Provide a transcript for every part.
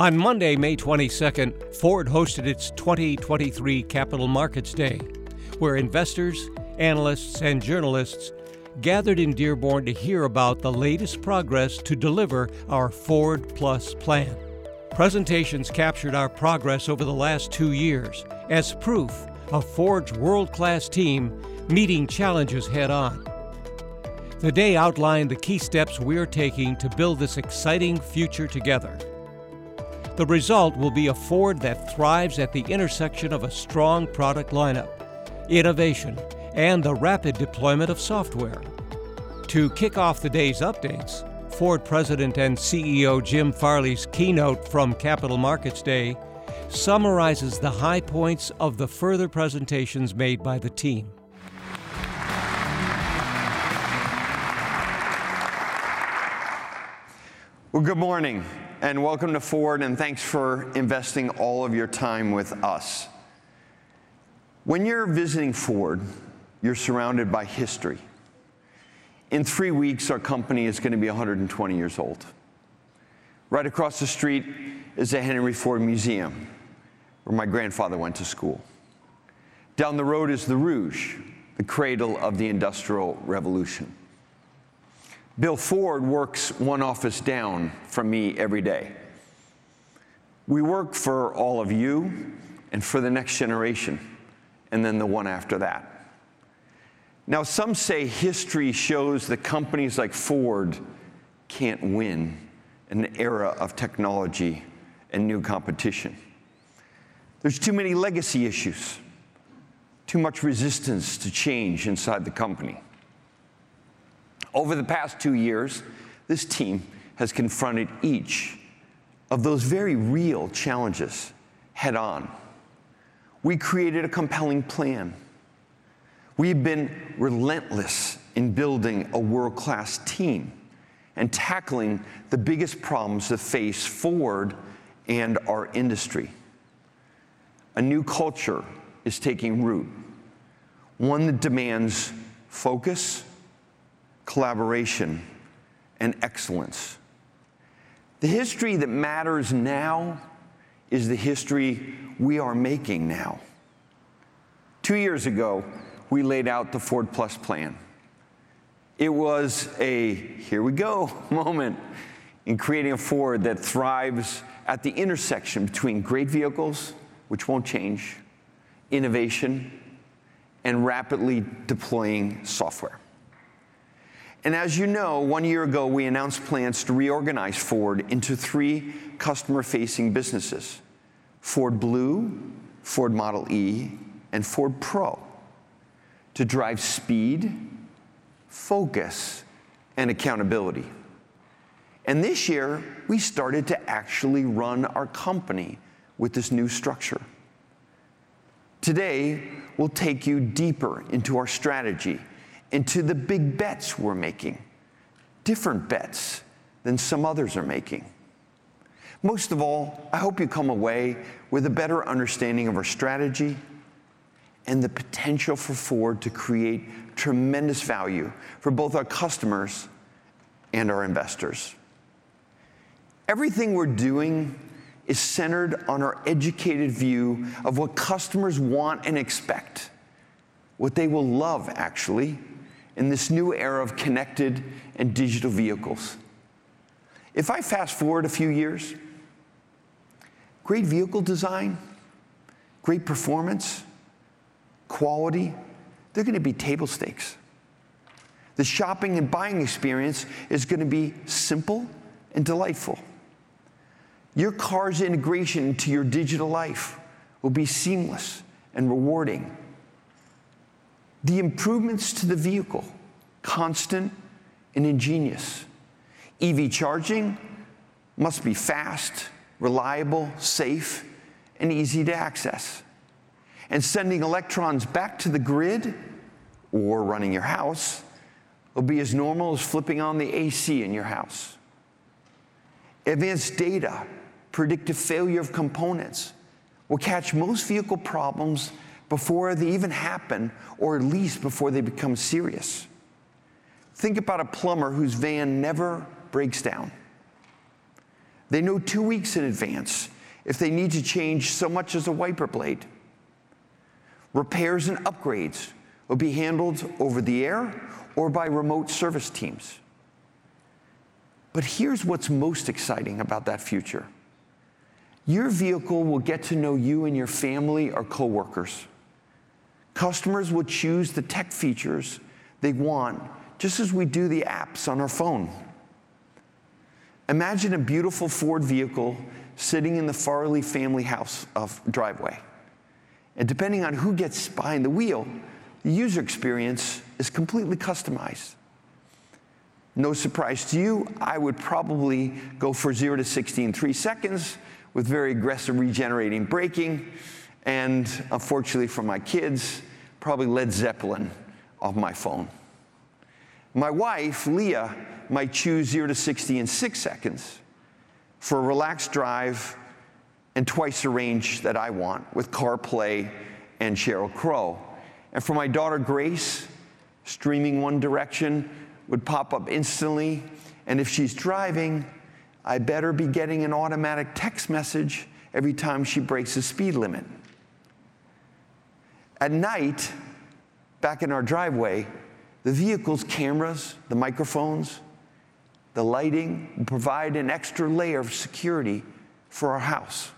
On Monday, May 22nd, Ford hosted its 2023 Capital Markets Day, where investors, analysts, and journalists gathered in Dearborn to hear about the latest progress to deliver our Ford Plus plan. Presentations captured our progress over the last two years as proof of Ford's world class team meeting challenges head on. The day outlined the key steps we're taking to build this exciting future together. The result will be a Ford that thrives at the intersection of a strong product lineup, innovation, and the rapid deployment of software. To kick off the day's updates, Ford President and CEO Jim Farley's keynote from Capital Markets Day summarizes the high points of the further presentations made by the team. Well, good morning and welcome to Ford, and thanks for investing all of your time with us. When you're visiting Ford, you're surrounded by history. In three weeks, our company is going to be 120 years old. Right across the street is the Henry Ford Museum, where my grandfather went to school. Down the road is the Rouge, the cradle of the Industrial Revolution. Bill Ford works one office down from me every day. We work for all of you and for the next generation, and then the one after that. Now, some say history shows that companies like Ford can't win in an era of technology and new competition. There's too many legacy issues, too much resistance to change inside the company. Over the past two years, this team has confronted each of those very real challenges head on. We created a compelling plan. We've been relentless in building a world class team and tackling the biggest problems that face Ford and our industry. A new culture is taking root, one that demands focus, collaboration, and excellence. The history that matters now is the history we are making now. Two years ago, we laid out the Ford Plus plan. It was a here we go moment in creating a Ford that thrives at the intersection between great vehicles, which won't change, innovation, and rapidly deploying software. And as you know, one year ago, we announced plans to reorganize Ford into three customer facing businesses Ford Blue, Ford Model E, and Ford Pro to drive speed, focus, and accountability. And this year, we started to actually run our company with this new structure. Today, we'll take you deeper into our strategy into the big bets we're making, different bets than some others are making. Most of all, I hope you come away with a better understanding of our strategy and the potential for Ford to create tremendous value for both our customers and our investors. Everything we're doing is centered on our educated view of what customers want and expect, what they will love, actually, in this new era of connected and digital vehicles. If I fast forward a few years, great vehicle design, great performance, quality, they're going to be table stakes. The shopping and buying experience is going to be simple and delightful. Your car's integration into your digital life will be seamless and rewarding the improvements to the vehicle, constant and ingenious. EV charging must be fast, reliable, safe, and easy to access. And sending electrons back to the grid or running your house will be as normal as flipping on the AC in your house. Advanced data, predictive failure of components, will catch most vehicle problems before they even happen, or at least before they become serious. Think about a plumber whose van never breaks down. They know two weeks in advance if they need to change so much as a wiper blade. Repairs and upgrades will be handled over the air or by remote service teams. But here's what's most exciting about that future your vehicle will get to know you and your family or coworkers. Customers will choose the tech features they want, just as we do the apps on our phone. Imagine a beautiful Ford vehicle sitting in the Farley family house of driveway. And depending on who gets behind the wheel, the user experience is completely customized. No surprise to you, I would probably go for 0 to 60 in 3 seconds with very aggressive regenerating braking, and uh, unfortunately for my kids, probably Led Zeppelin off my phone. My wife, Leah, might choose 0 to 60 in 6 seconds for a relaxed drive and twice the range that I want with CarPlay and Sheryl Crow. And for my daughter Grace, streaming One Direction would pop up instantly. And if she's driving, I better be getting an automatic text message every time she breaks the speed limit. At night, back in our driveway, the vehicle's cameras, the microphones, the lighting provide an extra layer of security for our house.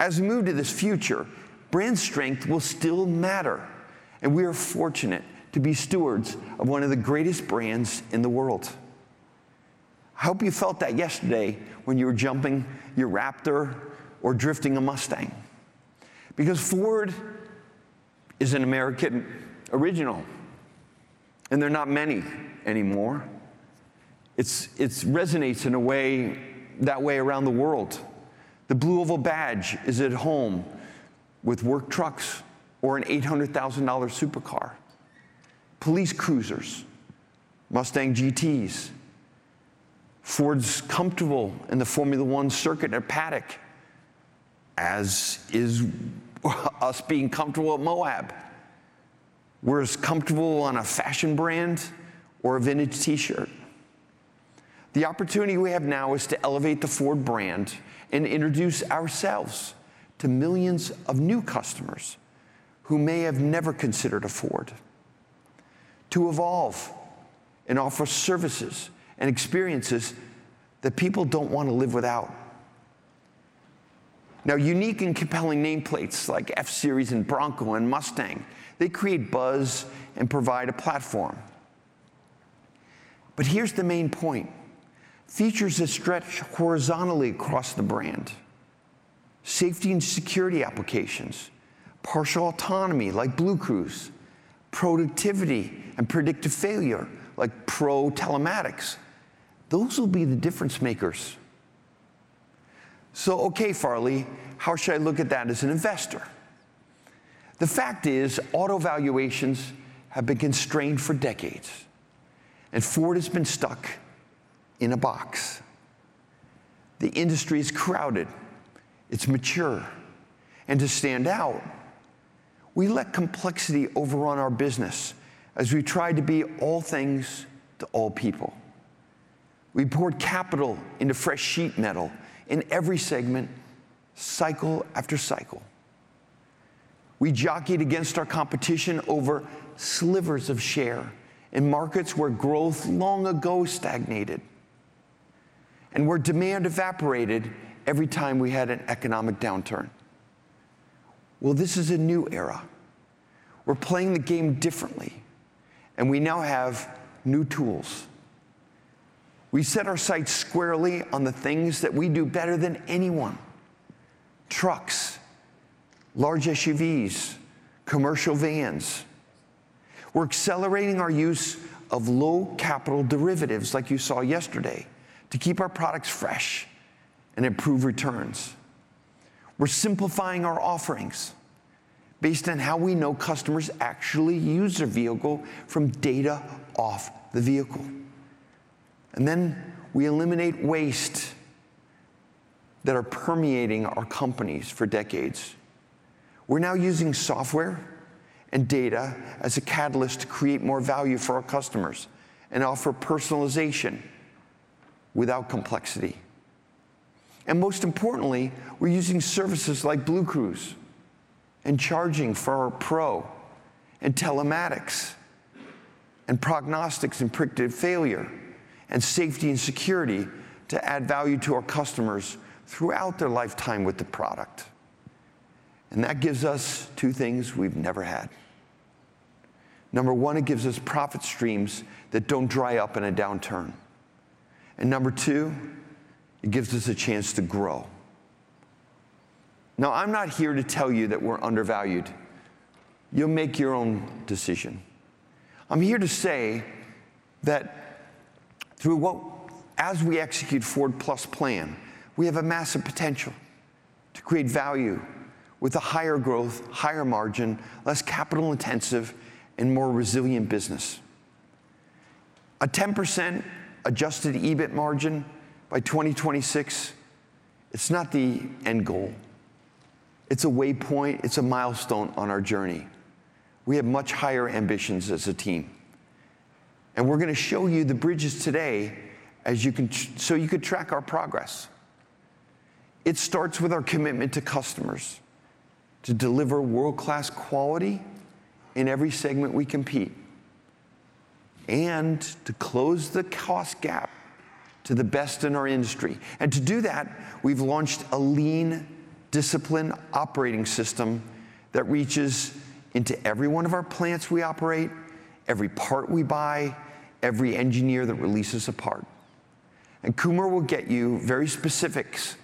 As we move to this future, brand strength will still matter, and we are fortunate to be stewards of one of the greatest brands in the world. I hope you felt that yesterday when you were jumping your Raptor or drifting a Mustang. Because Ford is an American original, and there are not many anymore. It's, it resonates in a way that way around the world. The Blue Oval badge is at home with work trucks or an $800,000 supercar, police cruisers, Mustang GTs. Ford's comfortable in the Formula One circuit at Paddock, as is us being comfortable at Moab. We're as comfortable on a fashion brand or a vintage t shirt. The opportunity we have now is to elevate the Ford brand and introduce ourselves to millions of new customers who may have never considered a Ford. To evolve and offer services and experiences that people don't want to live without. Now, unique and compelling nameplates like F Series and Bronco and Mustang, they create buzz and provide a platform. But here's the main point features that stretch horizontally across the brand, safety and security applications, partial autonomy like Blue Cruise, productivity and predictive failure like Pro Telematics. Those will be the difference makers. So, okay, Farley, how should I look at that as an investor? The fact is, auto valuations have been constrained for decades, and Ford has been stuck in a box. The industry is crowded, it's mature, and to stand out, we let complexity overrun our business as we try to be all things to all people. We poured capital into fresh sheet metal in every segment, cycle after cycle. We jockeyed against our competition over slivers of share in markets where growth long ago stagnated and where demand evaporated every time we had an economic downturn. Well, this is a new era. We're playing the game differently, and we now have new tools. We set our sights squarely on the things that we do better than anyone trucks, large SUVs, commercial vans. We're accelerating our use of low capital derivatives like you saw yesterday to keep our products fresh and improve returns. We're simplifying our offerings based on how we know customers actually use their vehicle from data off the vehicle. And then we eliminate waste that are permeating our companies for decades. We're now using software and data as a catalyst to create more value for our customers and offer personalization without complexity. And most importantly, we're using services like Blue Cruise and charging for our Pro and telematics and prognostics and predictive failure and safety and security to add value to our customers throughout their lifetime with the product. And that gives us two things we've never had. Number one, it gives us profit streams that don't dry up in a downturn. And number two, it gives us a chance to grow. Now, I'm not here to tell you that we're undervalued. You'll make your own decision. I'm here to say that through what, as we execute Ford Plus plan, we have a massive potential to create value with a higher growth, higher margin, less capital intensive, and more resilient business. A 10% adjusted EBIT margin by 2026, it's not the end goal. It's a waypoint, it's a milestone on our journey. We have much higher ambitions as a team. And we're going to show you the bridges today as you can so you could track our progress. It starts with our commitment to customers to deliver world-class quality in every segment we compete and to close the cost gap to the best in our industry. And to do that, we've launched a lean, disciplined operating system that reaches into every one of our plants we operate, every part we buy, every engineer that releases a part. And Kumar will get you very specifics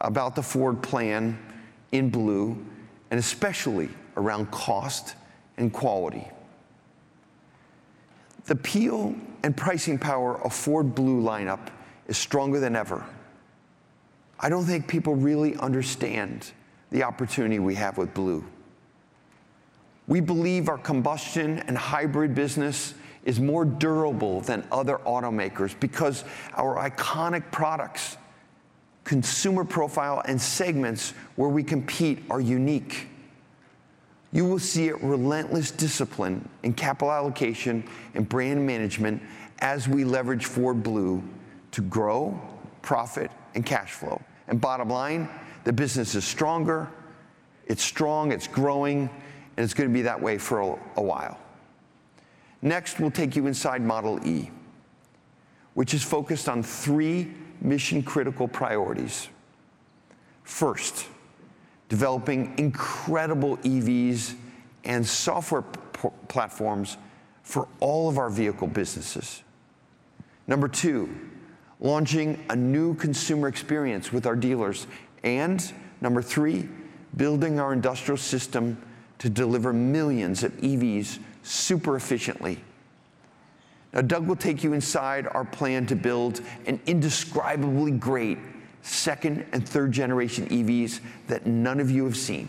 about the Ford plan in blue, and especially around cost and quality. The appeal and pricing power of Ford Blue lineup is stronger than ever. I don't think people really understand the opportunity we have with Blue. We believe our combustion and hybrid business is more durable than other automakers because our iconic products, consumer profile, and segments where we compete are unique. You will see a relentless discipline in capital allocation and brand management as we leverage Ford Blue to grow, profit, and cash flow. And bottom line, the business is stronger, it's strong, it's growing, and it's going to be that way for a, a while. Next, we'll take you inside Model E, which is focused on three mission critical priorities. First, developing incredible EVs and software p- platforms for all of our vehicle businesses. Number two, launching a new consumer experience with our dealers. And number three, building our industrial system to deliver millions of EVs super efficiently. Now, Doug will take you inside our plan to build an indescribably great second and third generation EVs that none of you have seen.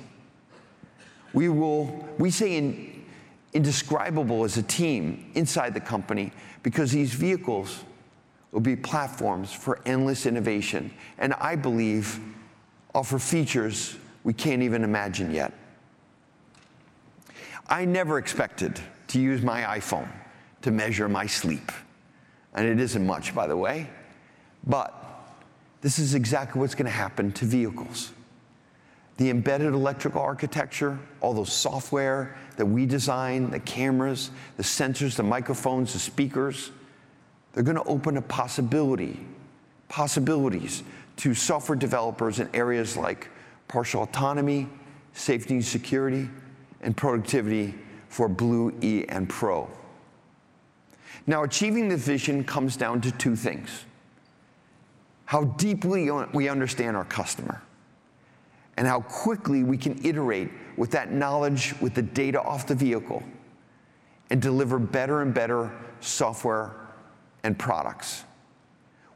We will, we say in, indescribable as a team inside the company because these vehicles will be platforms for endless innovation, and I believe offer features we can't even imagine yet. I never expected to use my iPhone to measure my sleep, and it isn't much, by the way, but this is exactly what's going to happen to vehicles. The embedded electrical architecture, all those software that we design, the cameras, the sensors, the microphones, the speakers, they're going to open a possibility, possibilities to software developers in areas like partial autonomy, safety and security, and productivity for Blue E and Pro. Now, achieving the vision comes down to two things how deeply we understand our customer and how quickly we can iterate with that knowledge, with the data off the vehicle, and deliver better and better software and products.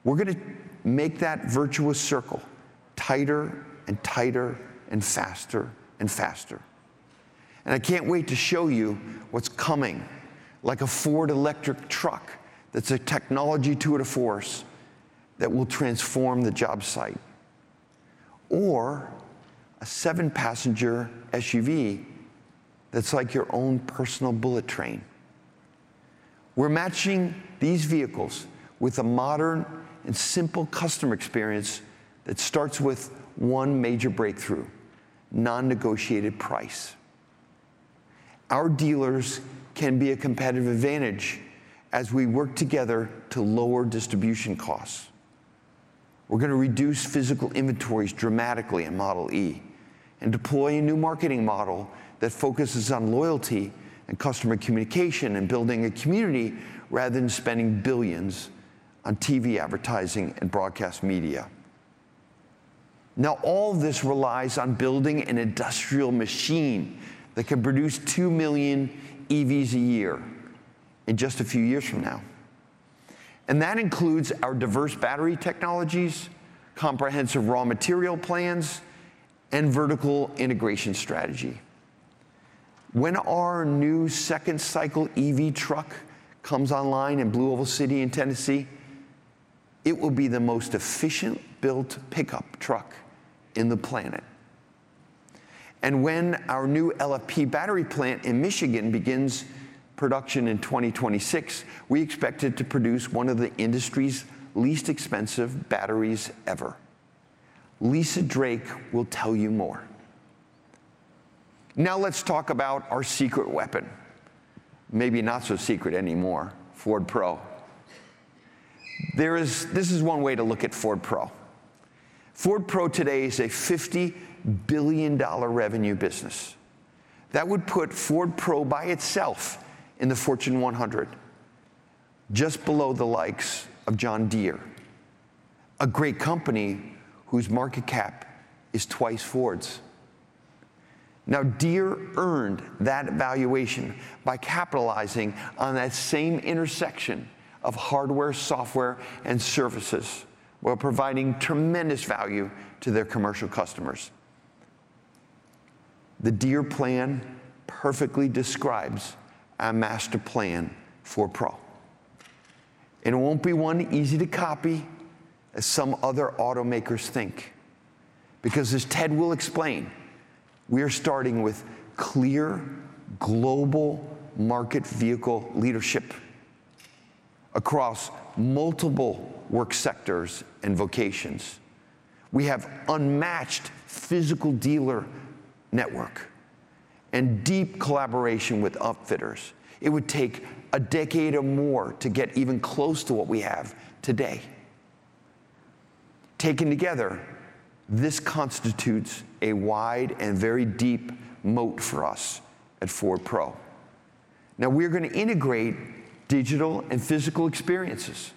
We're going to make that virtuous circle tighter and tighter and faster and faster. And I can't wait to show you what's coming, like a Ford electric truck that's a technology tour de force that will transform the job site. Or a seven passenger SUV that's like your own personal bullet train. We're matching these vehicles with a modern and simple customer experience that starts with one major breakthrough non negotiated price. Our dealers can be a competitive advantage as we work together to lower distribution costs. We're going to reduce physical inventories dramatically in Model E and deploy a new marketing model that focuses on loyalty and customer communication and building a community rather than spending billions on TV advertising and broadcast media. Now, all this relies on building an industrial machine that can produce 2 million EVs a year in just a few years from now. And that includes our diverse battery technologies, comprehensive raw material plans, and vertical integration strategy. When our new second cycle EV truck comes online in Blue Oval City in Tennessee, it will be the most efficient built pickup truck in the planet. And when our new LFP battery plant in Michigan begins production in 2026, we expect it to produce one of the industry's least expensive batteries ever. Lisa Drake will tell you more. Now let's talk about our secret weapon. Maybe not so secret anymore, Ford Pro. There is, this is one way to look at Ford Pro. Ford Pro today is a $50 billion revenue business. That would put Ford Pro by itself in the Fortune 100, just below the likes of John Deere, a great company whose market cap is twice Ford's. Now, Deere earned that valuation by capitalizing on that same intersection of hardware, software, and services while providing tremendous value to their commercial customers. The Deere plan perfectly describes our master plan for Pro. And it won't be one easy to copy as some other automakers think. Because as Ted will explain, we are starting with clear global market vehicle leadership across multiple work sectors and vocations. We have unmatched physical dealer network and deep collaboration with upfitters. It would take a decade or more to get even close to what we have today. Taken together, this constitutes a wide and very deep moat for us at Ford Pro. Now, we're going to integrate digital and physical experiences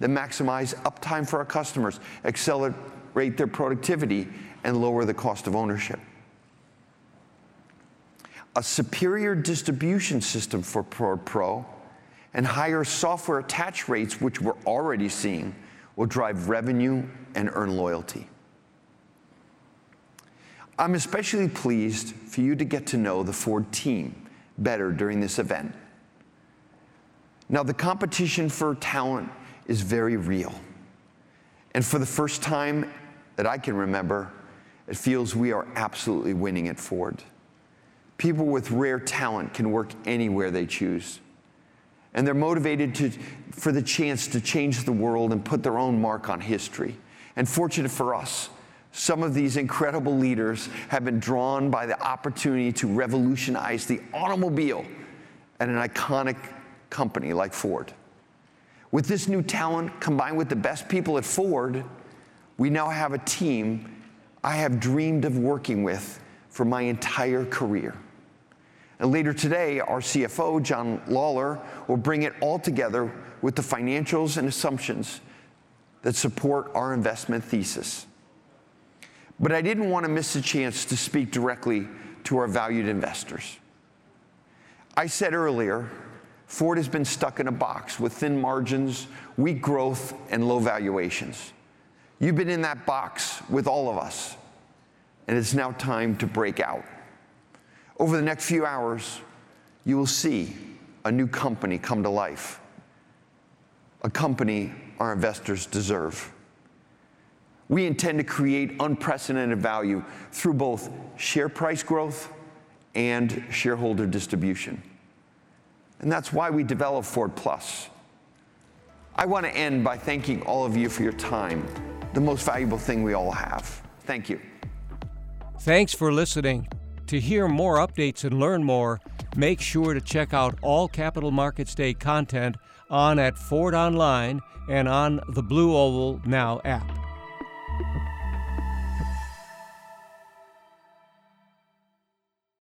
that maximize uptime for our customers, accelerate their productivity, and lower the cost of ownership. A superior distribution system for Ford Pro and higher software attach rates, which we're already seeing, will drive revenue and earn loyalty. I'm especially pleased for you to get to know the Ford team better during this event. Now, the competition for talent is very real. And for the first time that I can remember, it feels we are absolutely winning at Ford. People with rare talent can work anywhere they choose. And they're motivated to, for the chance to change the world and put their own mark on history. And fortunate for us, some of these incredible leaders have been drawn by the opportunity to revolutionize the automobile at an iconic company like Ford. With this new talent combined with the best people at Ford, we now have a team I have dreamed of working with for my entire career. And later today, our CFO, John Lawler, will bring it all together with the financials and assumptions that support our investment thesis. But I didn't want to miss a chance to speak directly to our valued investors. I said earlier, Ford has been stuck in a box with thin margins, weak growth, and low valuations. You've been in that box with all of us, and it's now time to break out. Over the next few hours, you will see a new company come to life, a company our investors deserve. We intend to create unprecedented value through both share price growth and shareholder distribution. And that's why we developed Ford Plus. I want to end by thanking all of you for your time the most valuable thing we all have. Thank you. Thanks for listening. To hear more updates and learn more, make sure to check out all Capital Markets Day content on at Ford Online and on the Blue Oval Now app.